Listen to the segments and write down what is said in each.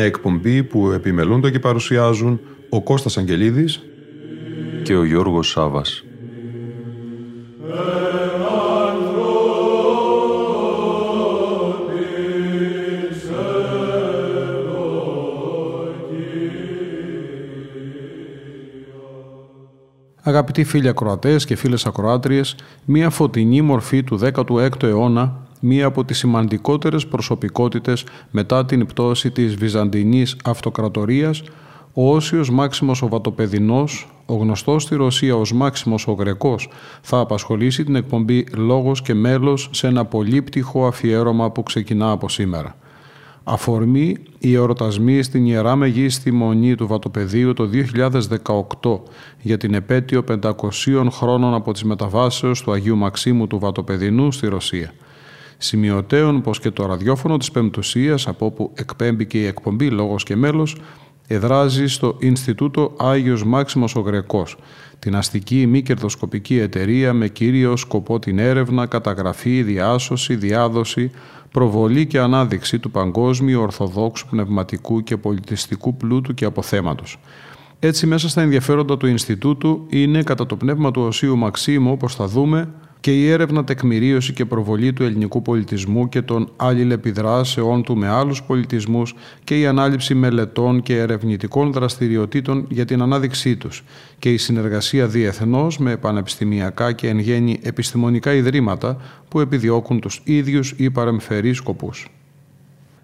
Μια εκπομπή που επιμελούνται και παρουσιάζουν ο Κώστας Αγγελίδης και ο Γιώργος Σάβας. Αγαπητοί φίλοι ακροατές και φίλες ακροάτριες, μία φωτεινή μορφή του 16ου αιώνα, μία από τις σημαντικότερες προσωπικότητες μετά την πτώση της Βυζαντινής Αυτοκρατορίας, ο Όσιος Μάξιμος ο Βατοπεδινός, ο γνωστός στη Ρωσία ως Μάξιμος ο Γρεκός, θα απασχολήσει την εκπομπή «Λόγος και μέλος» σε ένα πολύπτυχο αφιέρωμα που ξεκινά από σήμερα. Αφορμή οι εορτασμοί στην Ιερά Μεγίστη Μονή του Βατοπεδίου το 2018 για την επέτειο 500 χρόνων από τις μεταβάσεως του Αγίου Μαξίμου του Βατοπεδινού στη Ρωσία. Σημειωτέων πως και το ραδιόφωνο της Πεμπτουσίας από όπου εκπέμπει και η εκπομπή «Λόγος και μέλος» εδράζει στο Ινστιτούτο Άγιος Μάξιμος ο Γρεκός, την αστική μη κερδοσκοπική εταιρεία με κύριο σκοπό την έρευνα, καταγραφή, διάσωση, διάδοση, προβολή και ανάδειξη του παγκόσμιου ορθοδόξου πνευματικού και πολιτιστικού πλούτου και αποθέματος. Έτσι μέσα στα ενδιαφέροντα του Ινστιτούτου είναι κατά το πνεύμα του Οσίου Μαξίμου, όπως θα δούμε, και η έρευνα τεκμηρίωση και προβολή του ελληνικού πολιτισμού και των αλληλεπιδράσεών του με άλλους πολιτισμούς και η ανάληψη μελετών και ερευνητικών δραστηριοτήτων για την ανάδειξή τους και η συνεργασία διεθνώς με πανεπιστημιακά και εν γέννη επιστημονικά ιδρύματα που επιδιώκουν τους ίδιους ή παρεμφερείς σκοπούς.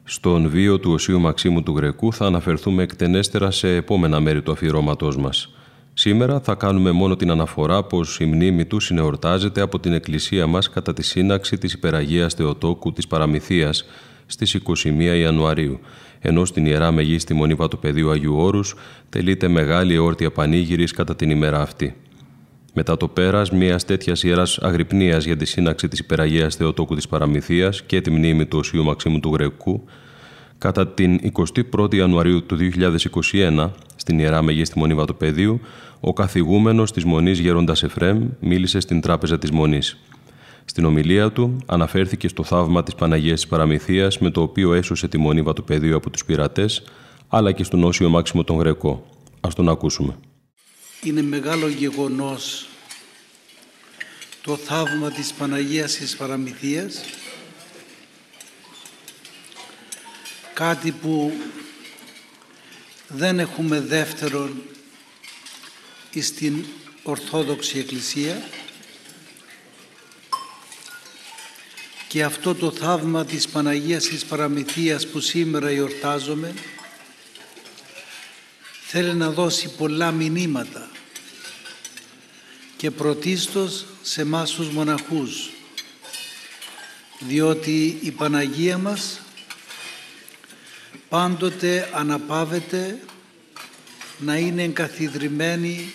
Στον βίο του Οσίου Μαξίμου του Γρεκού θα αναφερθούμε εκτενέστερα σε επόμενα μέρη του αφιερώματός μας. Σήμερα θα κάνουμε μόνο την αναφορά πως η μνήμη του συνεορτάζεται από την Εκκλησία μας κατά τη σύναξη της Υπεραγίας Θεοτόκου της Παραμυθίας στις 21 Ιανουαρίου, ενώ στην Ιερά Μεγίστη Μονή Βατοπεδίου Αγίου Όρους τελείται μεγάλη εόρτια πανήγυρης κατά την ημέρα αυτή. Μετά το πέρας μιας τέτοιας ιεράς αγρυπνίας για τη σύναξη της Υπεραγίας Θεοτόκου της Παραμυθίας και τη μνήμη του Οσίου Μαξίμου του Γρεκού, κατά την 21η Ιανουαρίου του 2021, στην Ιερά Μεγίστη Μονή Βατοπεδίου, ο καθηγούμενος της Μονής Γέροντας Εφρέμ μίλησε στην Τράπεζα της Μονής. Στην ομιλία του αναφέρθηκε στο θαύμα της Παναγίας της Παραμυθίας με το οποίο έσωσε τη Μονή Βατοπεδίου από τους πειρατές, αλλά και στον Όσιο Μάξιμο τον Γρεκό. Ας τον ακούσουμε. Είναι μεγάλο γεγονός το θαύμα της Παναγίας της Παραμυθίας κάτι που δεν έχουμε δεύτερον στην Ορθόδοξη Εκκλησία. Και αυτό το θαύμα της Παναγίας της Παραμυθίας που σήμερα εορτάζομαι θέλει να δώσει πολλά μηνύματα και πρωτίστως σε εμάς τους μοναχούς διότι η Παναγία μας πάντοτε αναπαύεται να είναι εγκαθιδρυμένη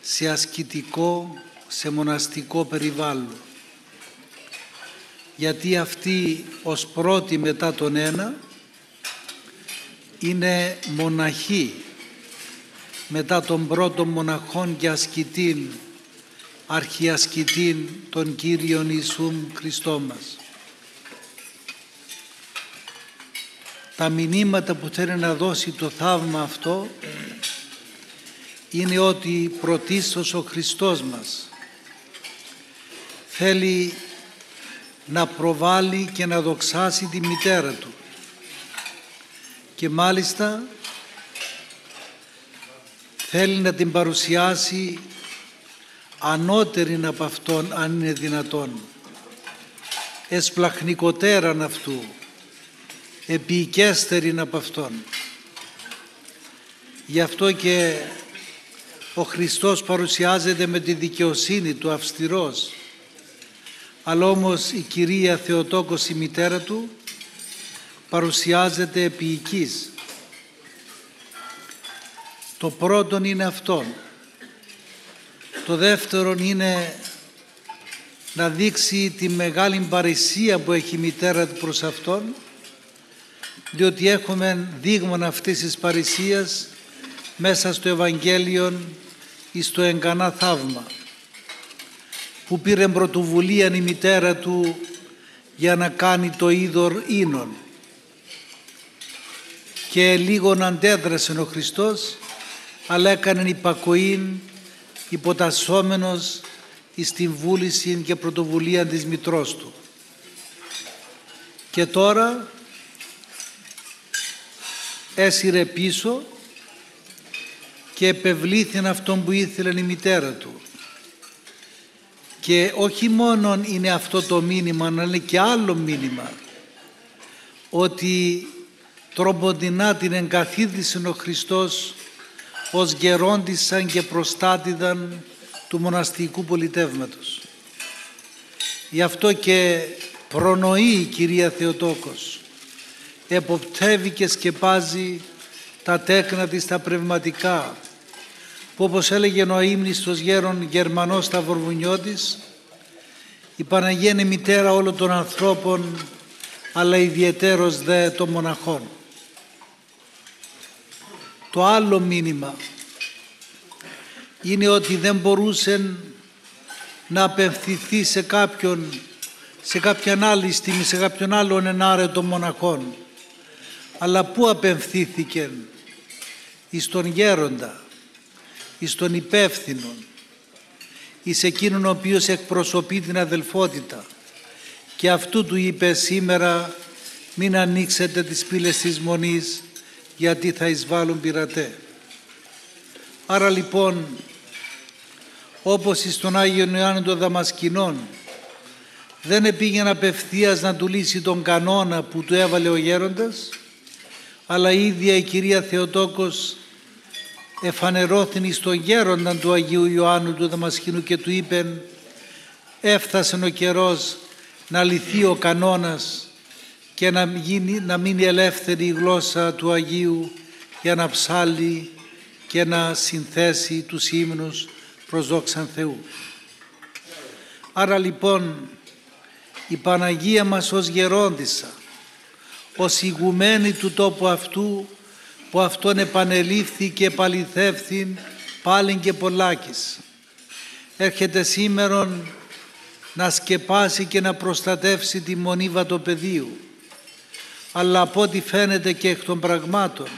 σε ασκητικό, σε μοναστικό περιβάλλον. Γιατί αυτή ως πρώτη μετά τον ένα είναι μοναχή μετά τον πρώτο μοναχών και ασκητήν, αρχιασκητήν των Κύριων Ιησούμ Χριστό μας. Τα μηνύματα που θέλει να δώσει το θαύμα αυτό είναι ότι πρωτίστως ο Χριστός μας θέλει να προβάλλει και να δοξάσει τη μητέρα Του. Και μάλιστα θέλει να την παρουσιάσει ανώτερη από Αυτόν αν είναι δυνατόν. Εσπλαχνικότεραν αυτού επικέστερην από Αυτόν. Γι' αυτό και ο Χριστός παρουσιάζεται με τη δικαιοσύνη του αυστηρός αλλά όμως η κυρία Θεοτόκος η μητέρα του παρουσιάζεται επίοικης. Το πρώτον είναι αυτό. Το δεύτερον είναι να δείξει τη μεγάλη παρησία που έχει η μητέρα του προς Αυτόν διότι έχουμε δείγμα αυτής της παρησίας μέσα στο Ευαγγέλιο ή στο εγκανά θαύμα που πήρε πρωτοβουλία η μητέρα του για να κάνει το είδωρ ίνων και λίγον αντέδρασε ο Χριστός αλλά έκανε υπακοήν υποτασσόμενος στην βούληση και πρωτοβουλία της μητρός του. Και τώρα έσυρε πίσω και επευλήθη αυτόν που ήθελε η μητέρα του. Και όχι μόνο είναι αυτό το μήνυμα, αλλά είναι και άλλο μήνυμα ότι τροποντινά την εγκαθίδησε ο Χριστός ως γερόντισαν και προστάτηδαν του μοναστικού πολιτεύματος. Γι' αυτό και προνοεί η κυρία Θεοτόκος, εποπτεύει και σκεπάζει τα τέκνα της τα πνευματικά, που όπως έλεγε ο ύμνηστος γέρον Γερμανός Σταυροβουνιώτης, η Παναγία είναι μητέρα όλων των ανθρώπων, αλλά ιδιαιτέρως δε των μοναχών. Το άλλο μήνυμα είναι ότι δεν μπορούσε να απευθυνθεί σε κάποιον σε κάποιαν άλλη στιγμή, σε κάποιον άλλον ενάρετο μοναχών. Αλλά πού απευθύνθηκε εις τον γέροντα, εις τον υπεύθυνον, εις εκείνον ο οποίος εκπροσωπεί την αδελφότητα. Και αυτού του είπε σήμερα μην ανοίξετε τις πύλες της μονής γιατί θα εισβάλλουν πειρατέ. Άρα λοιπόν όπως στον Άγιο Ιωάννη των Δαμασκηνών δεν επήγαινε απευθείας να του λύσει τον κανόνα που του έβαλε ο γέροντας αλλά η ίδια η Κυρία Θεοτόκος εφανερώθηνη στον γέροντα του Αγίου Ιωάννου του Δαμασκηνού και του είπε έφτασε ο καιρός να λυθεί ο κανόνας και να, γίνει, να μείνει ελεύθερη η γλώσσα του Αγίου για να ψάλει και να συνθέσει τους ύμνους προς δόξαν Θεού. Άρα λοιπόν η Παναγία μας ως γερόντισσα, ως ηγουμένη του τόπου αυτού που αυτόν επανελήφθη και επαληθεύθη πάλιν και πολλάκις. Έρχεται σήμερα να σκεπάσει και να προστατεύσει τη μονή βατοπεδίου αλλά από ό,τι φαίνεται και εκ των πραγμάτων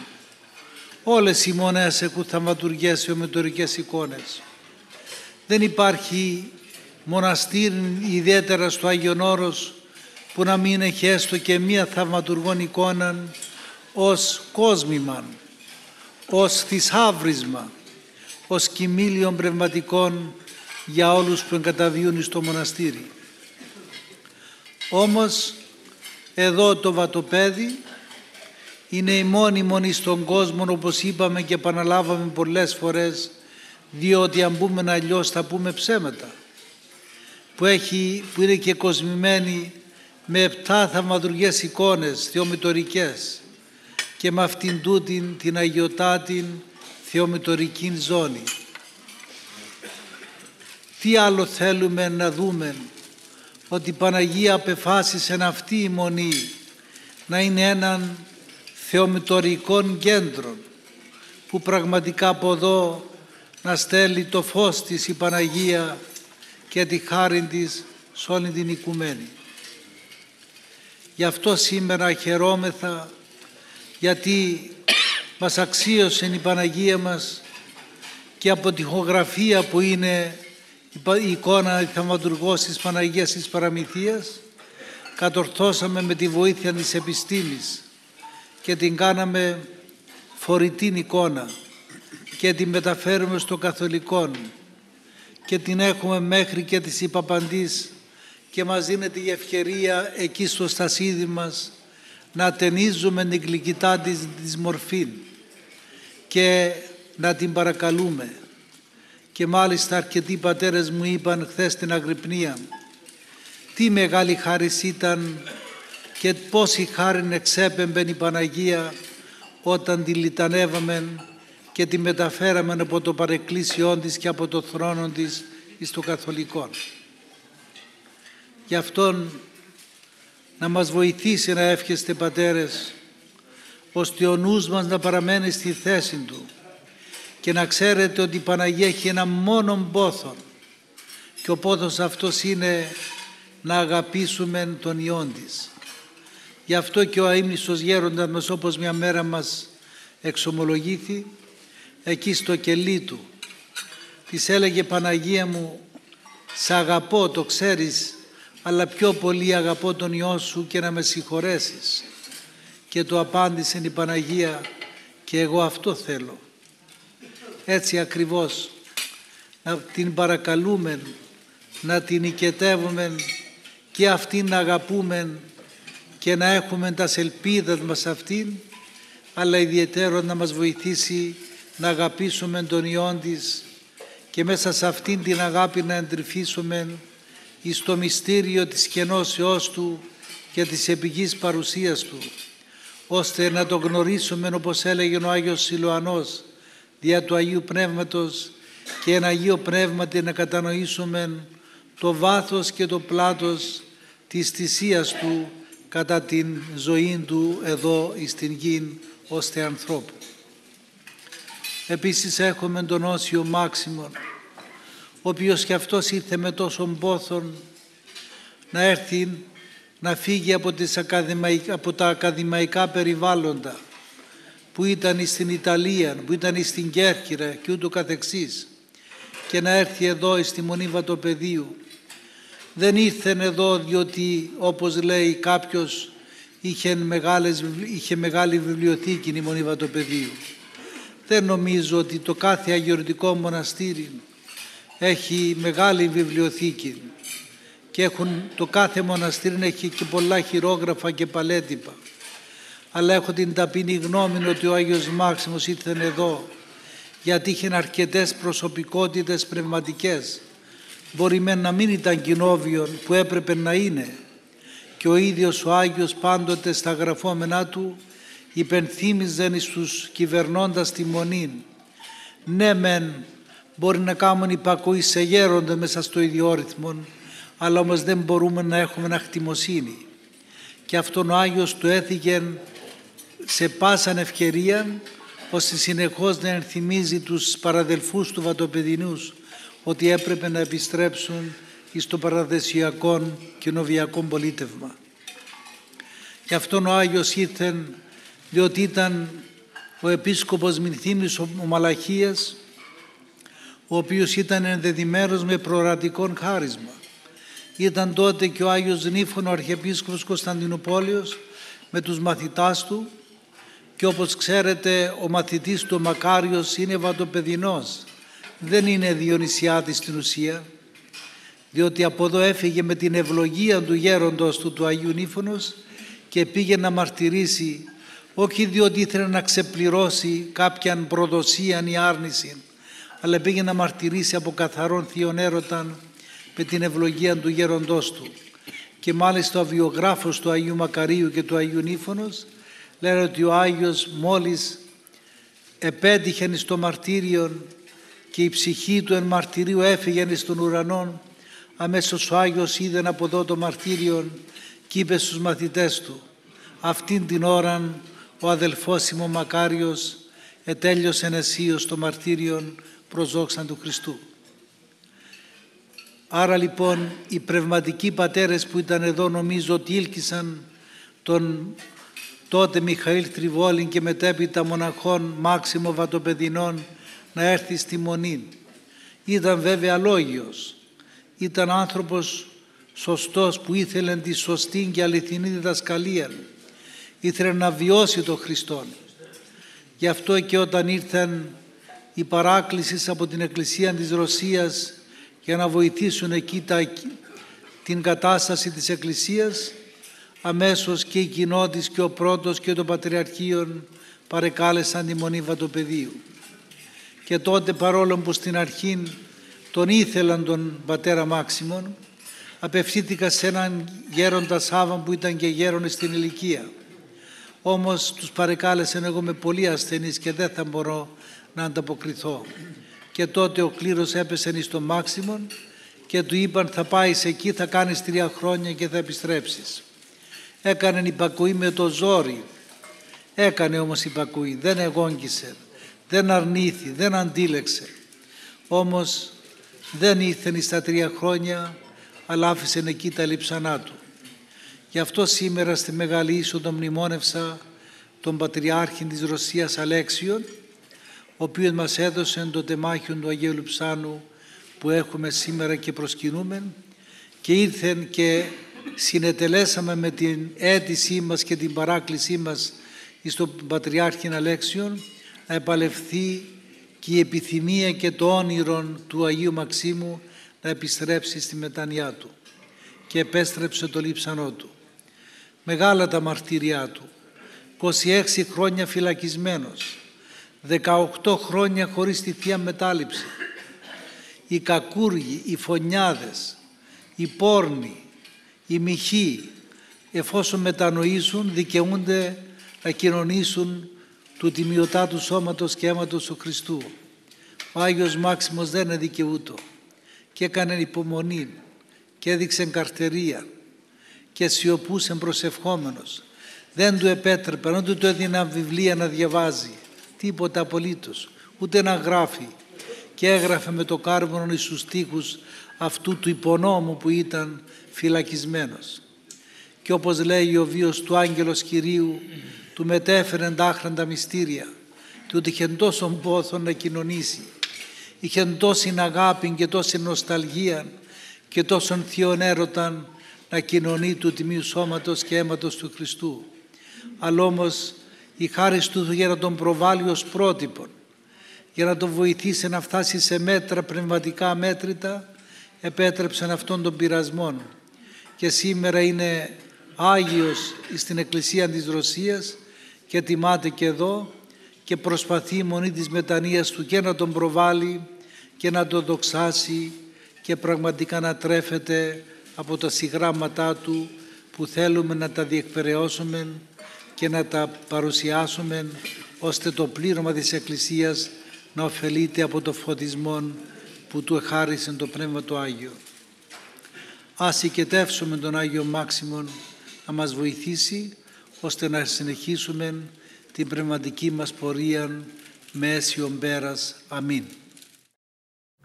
όλες οι μονές έχουν θαυματουργές μετωρικές εικόνες. Δεν υπάρχει μοναστήρι ιδιαίτερα στο Άγιον Όρος που να μην έχει έστω και μία θαυματουργών εικόνα ως κόσμημα, ως θησάβρισμα, ως κοιμήλιον πνευματικών για όλους που εγκαταβιούν στο μοναστήρι. Όμως εδώ το βατοπέδι είναι η μόνη μονή στον κόσμο όπως είπαμε και επαναλάβαμε πολλές φορές διότι αν πούμε αλλιώς θα πούμε ψέματα που, έχει, που είναι και κοσμημένη με επτά θαυματουργές εικόνες θεομητορικές και με αυτήν τούτην την αγιοτάτην θεομητορική ζώνη. Τι άλλο θέλουμε να δούμε ότι η Παναγία απεφάσισε αυτή η μονή να είναι έναν θεομητορικών κέντρο που πραγματικά από εδώ να στέλνει το φως της η Παναγία και τη χάρη της σε όλη την οικουμένη. Γι' αυτό σήμερα χαιρόμεθα γιατί μας αξίωσε η Παναγία μας και από τη χογραφία που είναι η εικόνα η θαυματουργός της Παναγίας της Παραμυθίας κατορθώσαμε με τη βοήθεια της επιστήμης και την κάναμε φορητή εικόνα και την μεταφέρουμε στο καθολικό και την έχουμε μέχρι και τις υπαπαντής και μας δίνεται η ευκαιρία εκεί στο στασίδι μας να ταινίζουμε την γλυκητά της, της μορφή και να την παρακαλούμε. Και μάλιστα αρκετοί πατέρες μου είπαν χθες στην Αγρυπνία τι μεγάλη χάρη ήταν και πόση χάρη εξέπεμπε η Παναγία όταν τη λιτανεύαμε και τη μεταφέραμε από το παρεκκλήσιόν της και από το θρόνο της εις το καθολικό. Γι' αυτόν να μας βοηθήσει να εύχεστε πατέρες ώστε ο νους μας να παραμένει στη θέση του και να ξέρετε ότι η Παναγία έχει ένα μόνο πόθο και ο πόθος αυτός είναι να αγαπήσουμε τον Υιόν της. Γι' αυτό και ο αείμνηστος γέροντας μας όπως μια μέρα μας εξομολογήθη εκεί στο κελί του της έλεγε Παναγία μου «Σ' αγαπώ, το ξέρεις, αλλά πιο πολύ αγαπώ τον Υιό σου και να με συγχωρέσεις». Και το απάντησε η Παναγία «Και εγώ αυτό θέλω». Έτσι ακριβώς να την παρακαλούμε, να την οικετεύουμε και αυτήν να αγαπούμε και να έχουμε τας ελπίδες μας αυτήν, αλλά ιδιαίτερο να μας βοηθήσει να αγαπήσουμε τον Υιόν της και μέσα σε αυτήν την αγάπη να εντρυφήσουμε εις το μυστήριο της κενώσεώς Του και της επικής παρουσίας Του, ώστε να το γνωρίσουμε όπως έλεγε ο Άγιος Σιλουανός δια του Αγίου Πνεύματος και ένα Αγίο Πνεύματι να κατανοήσουμε το βάθος και το πλάτος της θυσίας Του κατά την ζωή Του εδώ στην γη ώστε ανθρώπου. Επίσης έχουμε τον Όσιο Μάξιμον, ο οποίος και αυτός ήρθε με τόσον πόθον να έρθει να φύγει από, τις από τα ακαδημαϊκά περιβάλλοντα που ήταν στην Ιταλία, που ήταν στην Κέρκυρα και ούτω καθεξής και να έρθει εδώ στη Μονή Βατοπεδίου. Δεν ήρθε εδώ διότι όπως λέει κάποιος είχε, μεγάλες, είχε μεγάλη βιβλιοθήκη η Μονή Βατοπεδίου. Δεν νομίζω ότι το κάθε αγιορτικό μοναστήρι έχει μεγάλη βιβλιοθήκη και έχουν, το κάθε μοναστήρι έχει και πολλά χειρόγραφα και παλέτυπα. Αλλά έχω την ταπεινή γνώμη ότι ο Άγιος Μάξιμος ήρθε εδώ γιατί είχε αρκετές προσωπικότητες πνευματικές. Μπορεί με να μην ήταν κοινόβιον που έπρεπε να είναι και ο ίδιος ο Άγιος πάντοτε στα γραφόμενά του υπενθύμιζαν στους κυβερνώντας τη μονή. Ναι μεν μπορεί να κάνουν υπακοή σε γέροντα μέσα στο ίδιο ρυθμό, αλλά όμως δεν μπορούμε να έχουμε αχτιμοσύνη. Και αυτόν ο Άγιος του έθιγε σε πάσαν ευκαιρία ώστε συνεχώς να ενθυμίζει τους παραδελφούς του Βατοπεδινούς ότι έπρεπε να επιστρέψουν εις το παραδεσιακό κοινοβιακό πολίτευμα. Και αυτόν ο Άγιος ήρθε διότι ήταν ο επίσκοπος Μυνθήμης ο Μαλαχίας ο οποίος ήταν ενδεδειμένος με προορατικό χάρισμα. Ήταν τότε και ο Άγιος Νύφων, ο Αρχιεπίσκοπος Κωνσταντινούπολιος, με τους μαθητάς του και όπως ξέρετε ο μαθητής του ο Μακάριος είναι βατοπεδινός. Δεν είναι Διονυσιάτης στην ουσία, διότι από εδώ έφυγε με την ευλογία του γέροντος του, του Αγίου Νύφωνος και πήγε να μαρτυρήσει όχι διότι ήθελε να ξεπληρώσει κάποιαν προδοσία ή άρνηση, αλλά πήγε να μαρτυρήσει από καθαρόν θείον έρωταν με την ευλογία του γέροντός του. Και μάλιστα ο βιογράφος του Αγίου Μακαρίου και του Αγίου Νύφωνος λένε ότι ο Άγιος μόλις επέτυχε στο μαρτύριο και η ψυχή του εν μαρτυρίου έφυγε στον ουρανό αμέσως ο Άγιος είδε από εδώ το μαρτύριο και είπε στους μαθητές του αυτήν την ώρα ο αδελφός μου Μακάριος ετέλειωσε εσείως το μαρτύριο προς του Χριστού. Άρα λοιπόν οι πνευματικοί πατέρες που ήταν εδώ νομίζω ότι ήλκησαν τον τότε Μιχαήλ Τριβόλιν και μετέπειτα μοναχών Μάξιμο Βατοπεδινών να έρθει στη Μονή. Ήταν βέβαια λόγιος. Ήταν άνθρωπος σωστός που ήθελε τη σωστή και αληθινή διδασκαλία ήθελε να βιώσει τον Χριστό. Γι' αυτό και όταν ήρθαν οι παράκλησεις από την Εκκλησία της Ρωσίας για να βοηθήσουν εκεί τα, την κατάσταση της Εκκλησίας, αμέσως και η κοινότης και ο πρώτος και το Πατριαρχείο παρεκάλεσαν τη Μονή Βατοπεδίου. Και τότε παρόλο που στην αρχή τον ήθελαν τον πατέρα Μάξιμον, Απευθύνθηκα σε έναν γέροντα Σάβα που ήταν και γέρον στην ηλικία. Όμως τους παρεκάλεσαν εγώ είμαι πολύ ασθενής και δεν θα μπορώ να ανταποκριθώ. Και τότε ο κλήρος έπεσε στο μάξιμον και του είπαν θα πάεις εκεί, θα κάνεις τρία χρόνια και θα επιστρέψεις. Έκανε υπακοή με το ζόρι. Έκανε όμως υπακοή, δεν εγόγγισε, δεν αρνήθη, δεν αντίλεξε. Όμως δεν ήρθε στα τρία χρόνια, αλλά άφησε εκεί τα λείψανά του. Γι' αυτό σήμερα στη Μεγάλη Είσοδο μνημόνευσα τον Πατριάρχη της Ρωσίας Αλέξιον, ο οποίος μας έδωσε το τεμάχιο του Αγίου Λουψάνου που έχουμε σήμερα και προσκυνούμε και ήρθεν και συνετελέσαμε με την αίτησή μας και την παράκλησή μας στον Πατριάρχη Αλέξιον να επαλευθεί και η επιθυμία και το όνειρο του Αγίου Μαξίμου να επιστρέψει στη μετανιά του και επέστρεψε το λείψανό του. Μεγάλα τα μαρτύριά του. 26 χρόνια φυλακισμένος. 18 χρόνια χωρίς τη Θεία Μετάληψη. Οι κακούργοι, οι φωνιάδες, οι πόρνοι, οι μοιχοί, εφόσον μετανοήσουν, δικαιούνται να κοινωνήσουν του τιμιωτάτου σώματος και αίματος του Χριστού. Ο Άγιος Μάξιμος δεν είναι δικαιούτο και έκανε υπομονή και έδειξε καρτερία και σιωπούσε προσευχόμενος. Δεν του επέτρεπε, ούτε του έδιναν βιβλία να διαβάζει, τίποτα απολύτως, ούτε να γράφει. Και έγραφε με το κάρβονο στους τοίχους αυτού του υπονόμου που ήταν φυλακισμένος. Και όπως λέει ο βίος του άγγελος Κυρίου, του μετέφερε τα μυστήρια και ότι είχε τόσο πόθο να κοινωνήσει. Είχε τόση αγάπη και τόση νοσταλγία και τόσον θείον έρωταν να κοινωνεί του τιμίου σώματος και αίματος του Χριστού. Αλλά όμως η χάρη του για να τον προβάλλει ως πρότυπον, για να τον βοηθήσει να φτάσει σε μέτρα πνευματικά μέτρητα, επέτρεψαν αυτόν τον πειρασμό. Και σήμερα είναι Άγιος στην Εκκλησία της Ρωσίας και τιμάται και εδώ και προσπαθεί η μονή της μετανοίας του και να τον προβάλλει και να τον δοξάσει και πραγματικά να τρέφεται από τα συγγράμματά του που θέλουμε να τα διεκπαιρεώσουμε και να τα παρουσιάσουμε ώστε το πλήρωμα της Εκκλησίας να ωφελείται από το φωτισμό που του εχάρισε το Πνεύμα του Άγιο. Ας οικετεύσουμε τον Άγιο Μάξιμον να μας βοηθήσει ώστε να συνεχίσουμε την πνευματική μας πορεία με αίσιον πέρας. Αμήν.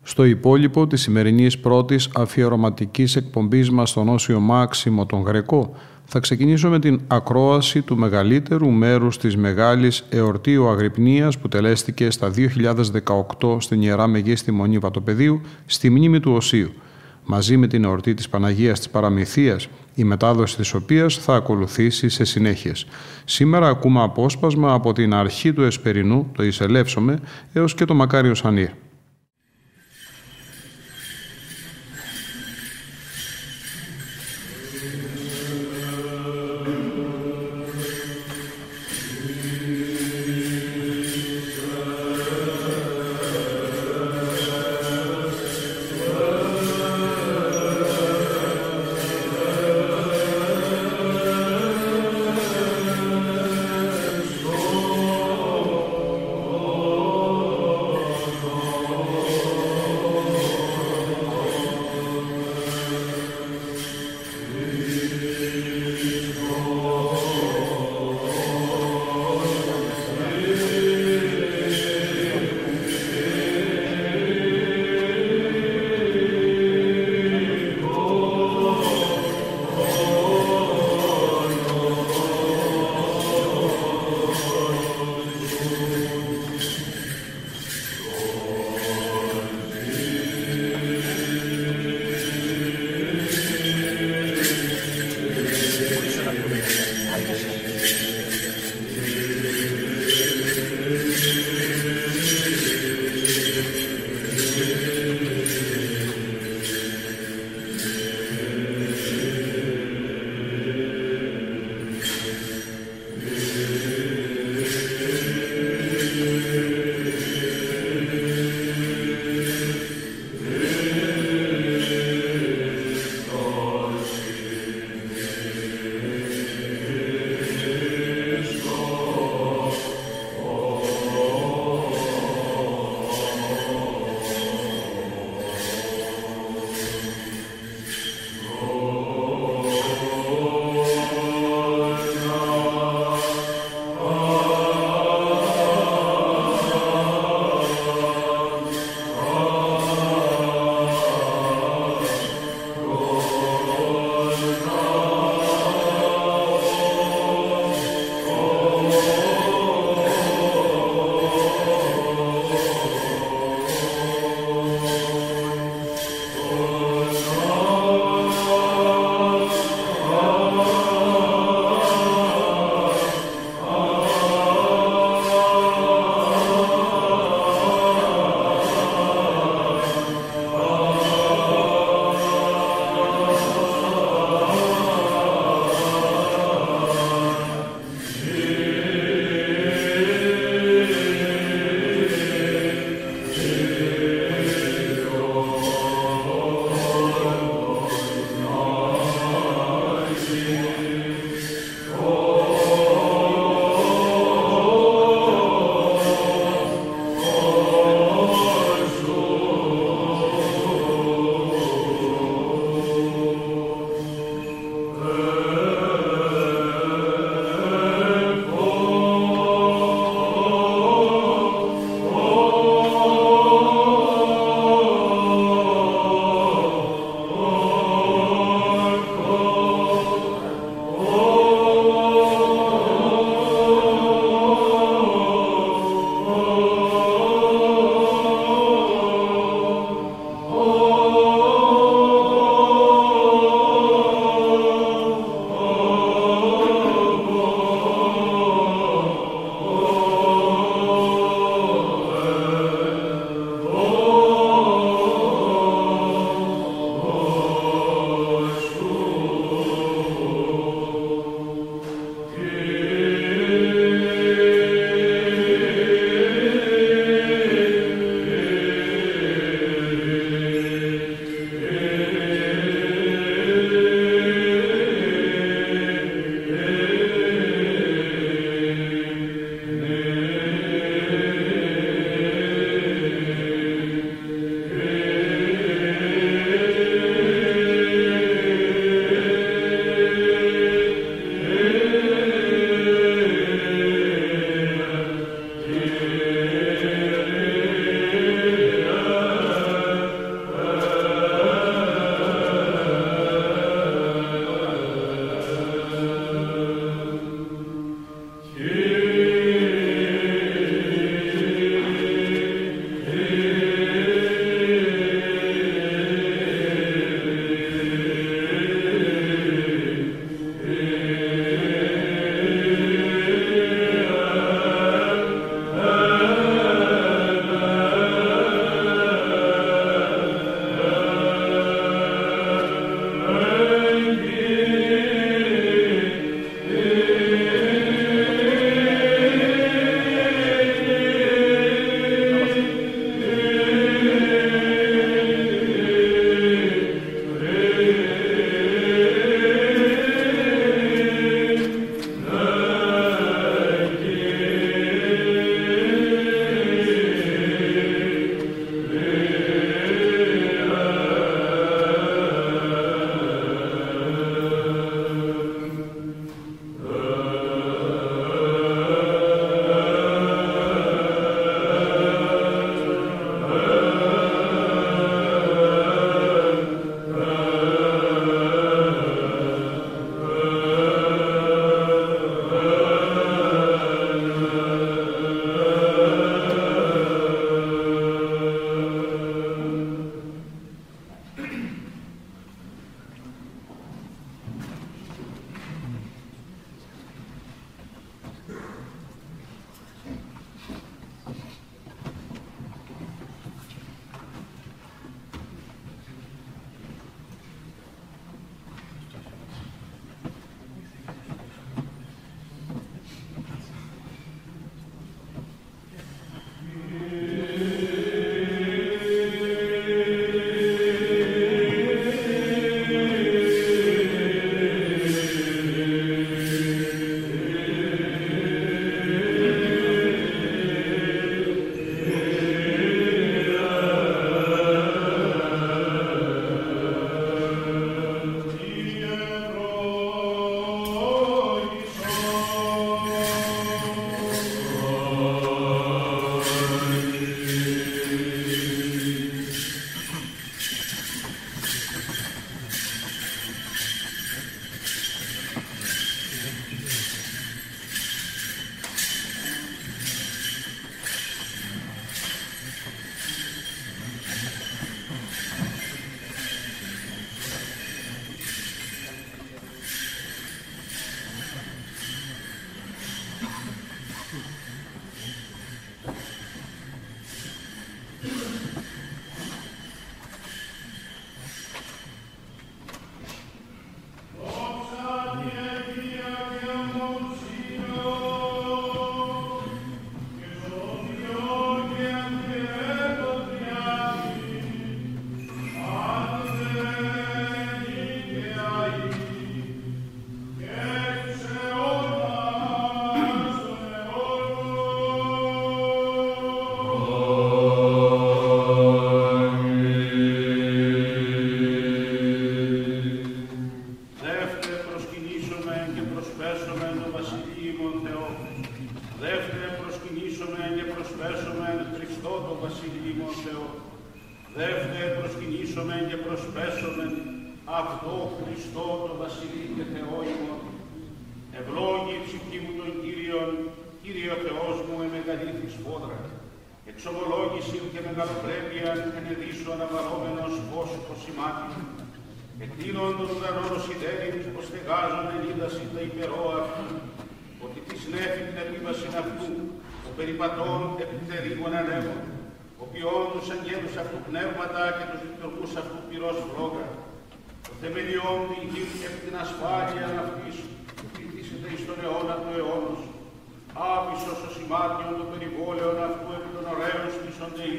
Στο υπόλοιπο της σημερινής πρώτης αφιερωματικής εκπομπής μας στον Όσιο Μάξιμο τον Γρεκό θα ξεκινήσω με την ακρόαση του μεγαλύτερου μέρους της μεγάλης εορτίου Αγρυπνίας που τελέστηκε στα 2018 στην Ιερά Μεγίστη Μονή Βατοπεδίου στη μνήμη του Οσίου μαζί με την εορτή της Παναγίας της Παραμυθίας, η μετάδοση της οποίας θα ακολουθήσει σε συνέχειες. Σήμερα ακούμε απόσπασμα από την αρχή του Εσπερινού, το Ισελεύσομε, έως και το Μακάριο Σανίρ.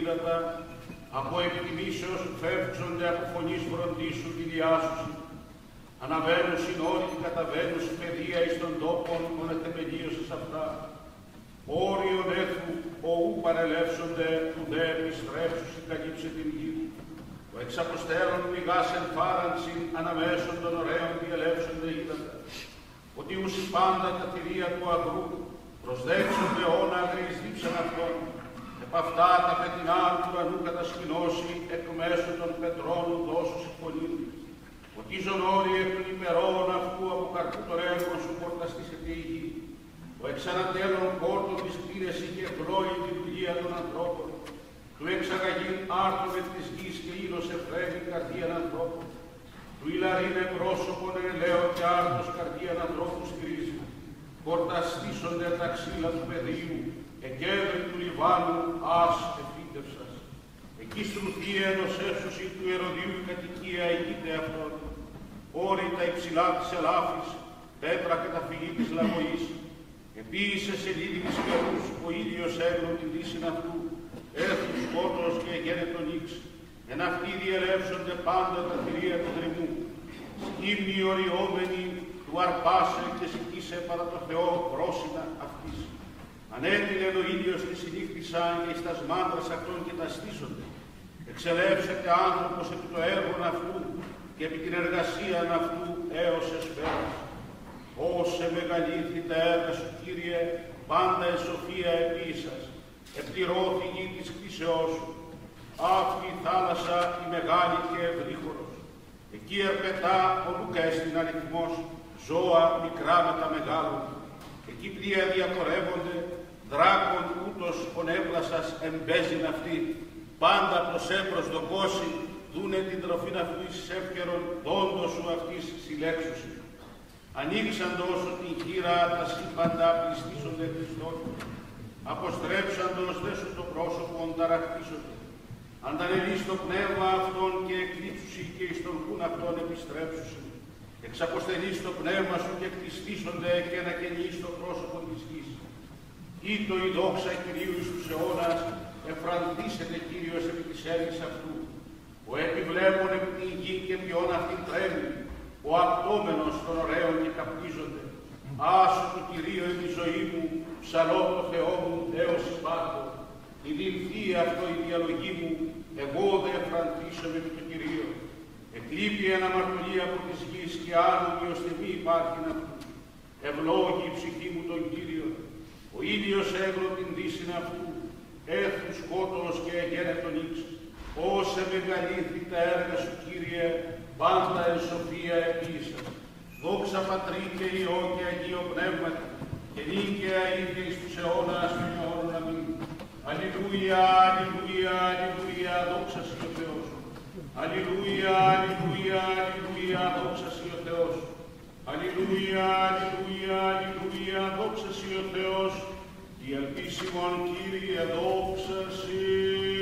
Ύδατα, από επιτιμήσεως φεύξονται από φωνής φροντίσου τη διάσωση. Αναβαίνουν συνόροι και καταβαίνουν παιδεία εις των τόπων των εθεμελίωσης αυτά. Όριον έθου, οού παρελεύσονται, του δε επιστρέψους καλύψε την γη. Ο εξαποστέρων μηγάς εν φάρανσιν αναμέσων των ωραίων διελεύσονται ύδατα. Ότι ουσι πάντα τα θηρία του αγρού προσδέξονται αιώνα γρήγης δίψαν αυτών Επ' αυτά τα πετεινά του ουρανού κατασκηνώσει εκ μέσω των πετρών δώσου συμφωνήν. Ότι όροι εκ των υπερών αυτού από καρπού το έργο σου πορταστήσεται η γη. Ο εξανατέλων κόρτο της πύρεση και ευλόγη τη δουλεία των ανθρώπων. Του εξαγαγήν άρτων εκ της γης και ήλος εφραίνει καρδίαν ανθρώπων. Του ηλαρίνε πρόσωπον ελαίο και άρτος καρδίαν ανθρώπου σκρίζει. Πορταστήσονται τα ξύλα του πεδίου εκέδρη του Λιβάνου ας εφύτευσας. Εκεί στρουθεί ενός έσωση του ερωδίου η κατοικία ηγείται αυτόν. Όρη τα υψηλά της ελάφης, πέτρα και τα φυγή της λαγωής. Επίησε σε λίδινης καιρούς, ο ήλιος έγνω την δύση αυτού, έρθουν σκότος και εγένετον ύξ. Εν αυτοί διελεύσονται πάντα τα θηρία του δρυμού. Σκύμνοι οριόμενοι του αρπάσε και σηκίσε παρά το Θεό πρόσινα αυτής. Ανέτειλε ο ήλιος τη συνήχθησαν και εις τας μάντρας αυτών και τα στήσονται. Εξελεύσεται άνθρωπος επί το έργο αυτού και επί την εργασία αυτού έως εσπέρας. Όσε μεγαλύτερη τα έργα σου, Κύριε, πάντα η σοφία επίσας, επληρώθη γη της κτήσεώς σου. Αυτή η θάλασσα η μεγάλη και ευρύχωρος. Εκεί ερπετά ο Λούκα στην αριθμός, ζώα μικρά με τα μεγάλων. Εκεί πλοία διακορεύονται, δράκον ούτως πονέπλασας εμπέζειν αυτή, πάντα προς έμπρος κόσι, δούνε την τροφήν αυτού εις εύκαιρον, δόντος σου αυτής συλλέξουσι. Ανοίξαντο όσο την χείρα τα σύμπαντα πληστήσονται Χριστόν, αποστρέψαντος δε σου το πρόσωπο ταρακτήσονται. Αντανελείς το πνεύμα αυτών και εκλείψουσι και εις τον χούν αυτών επιστρέψουσι. Εξαποστελείς το πνεύμα σου και κτιστήσονται και να το πρόσωπο της γης. Ήτο η δόξα Κυρίου εις τους αιώνας, εφραντήσετε Κύριος επί της έργης αυτού. Ο επιβλέπων επί την γη και ποιόν αυτήν τρέμει, ο απτόμενος των ωραίων και καπνίζονται. Άσο του Κυρίου επί τη ζωή μου, ψαλώ το Θεό μου έως υπάρχω. Η δηλθεί αυτό η διαλογή μου, εγώ δε εφραντήσομαι με το Κυρίο. Εκλείπει ένα μαρτωλή από της γης και άλλο ώστε μη υπάρχει να του. Ευλόγη η ψυχή μου τον Κύριο, ο ήλιος έγνω την δύση αυτού, έθου σκότος και τον ύξ. Όσε μεγαλύτερη τα έργα σου, Κύριε, πάντα εν σοφία επίσης. Δόξα Πατρί και Υιό και Αγίο Πνεύματι, και νίκαια ίδια εις τους αιώνας των αιώνων αμήν. Αλληλούια, αλληλούια, αλληλούια, δόξα Σοι ο Θεός. Αλληλούια, αλληλούια, αλληλούια, δόξα Σοι ο Θεός. Αλληλούια, αλληλούια, αλληλούια, δόξα Σοι ο Θεός, η ελπίσιμον Κύριε, δόξα Amen.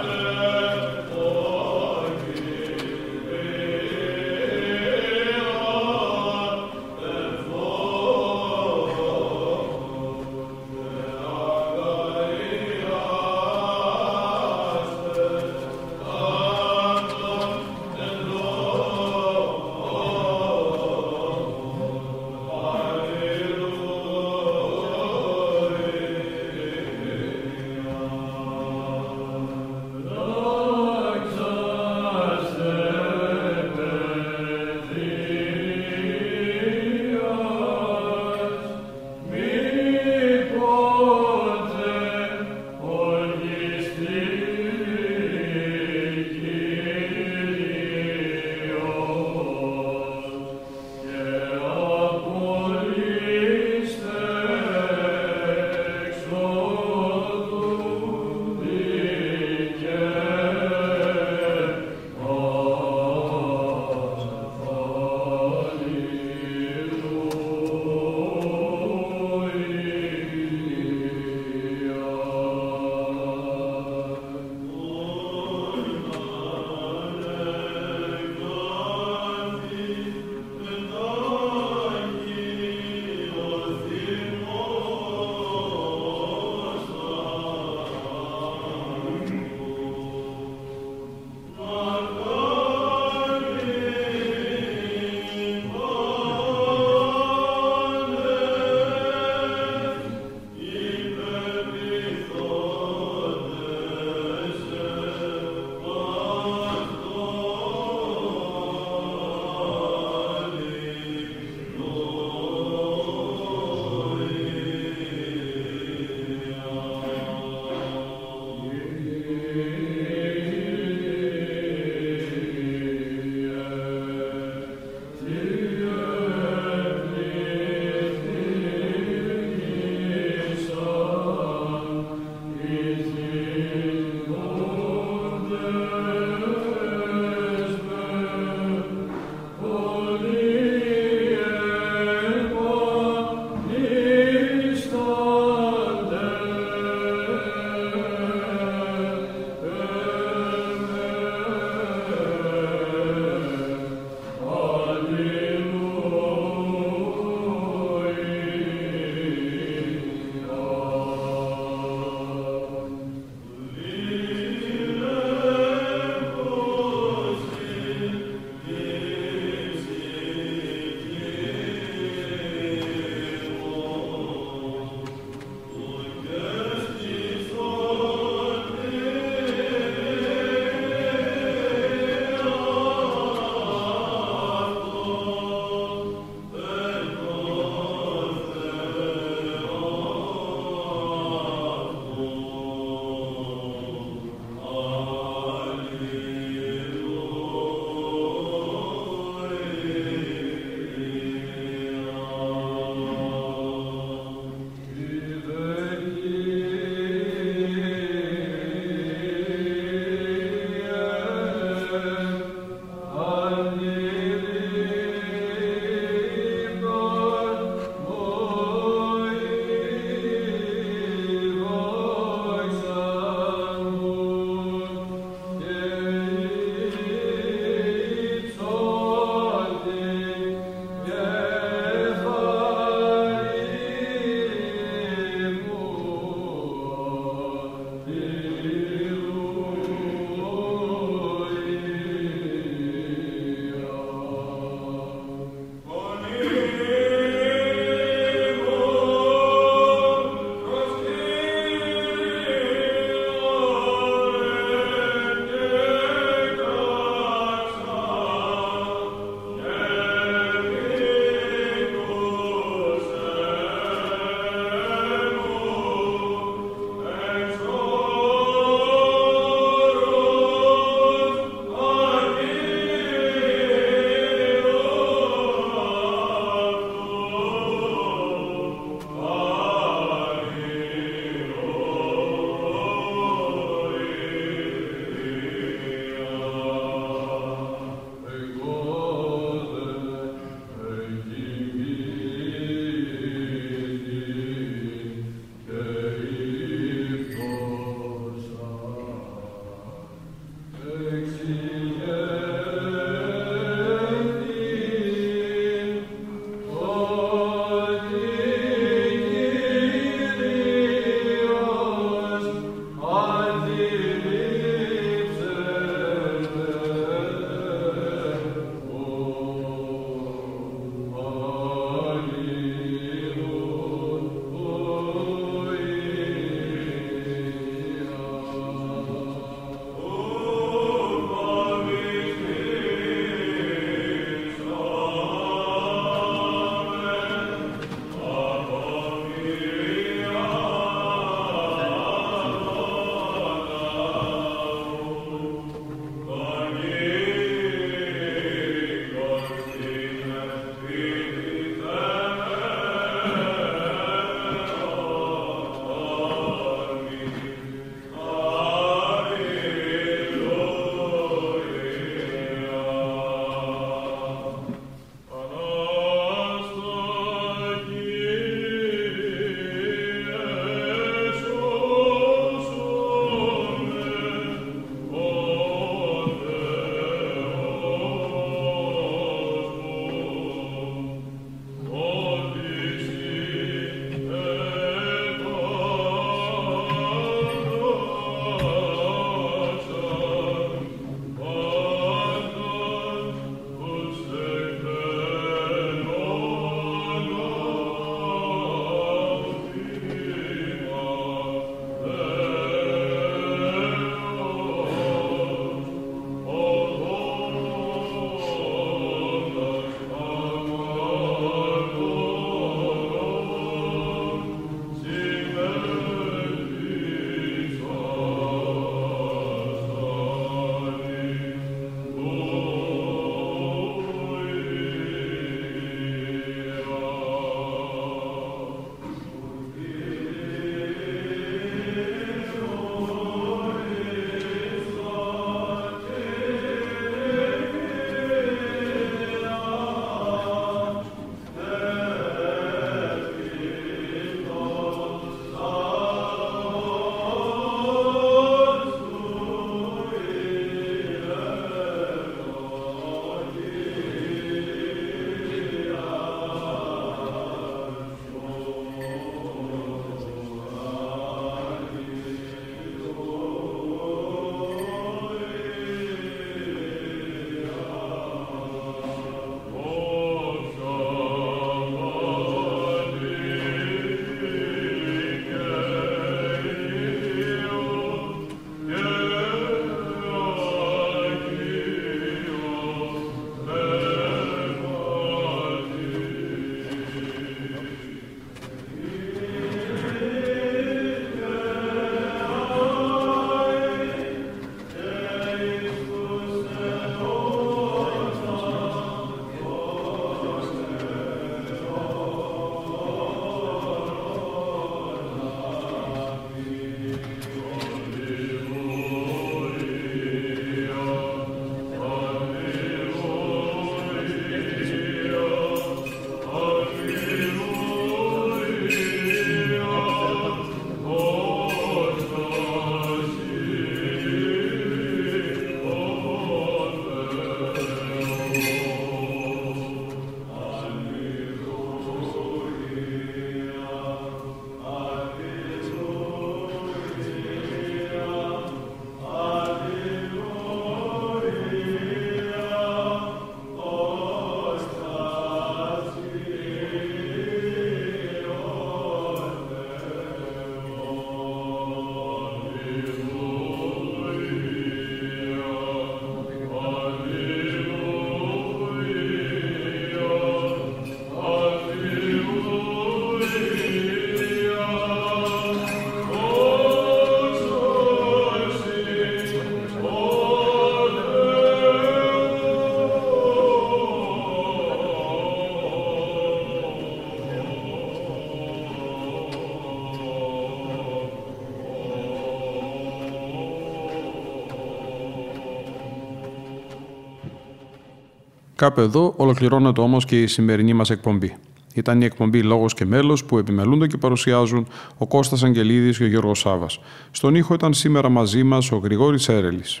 Κάπου εδώ ολοκληρώνεται όμως και η σημερινή μας εκπομπή. Ήταν η εκπομπή Λόγος και Μέλος που επιμελούνται και παρουσιάζουν ο Κώστας Αγγελίδης και ο Γιώργος Σάβα. Στον ήχο ήταν σήμερα μαζί μας ο Γρηγόρης Έρελης.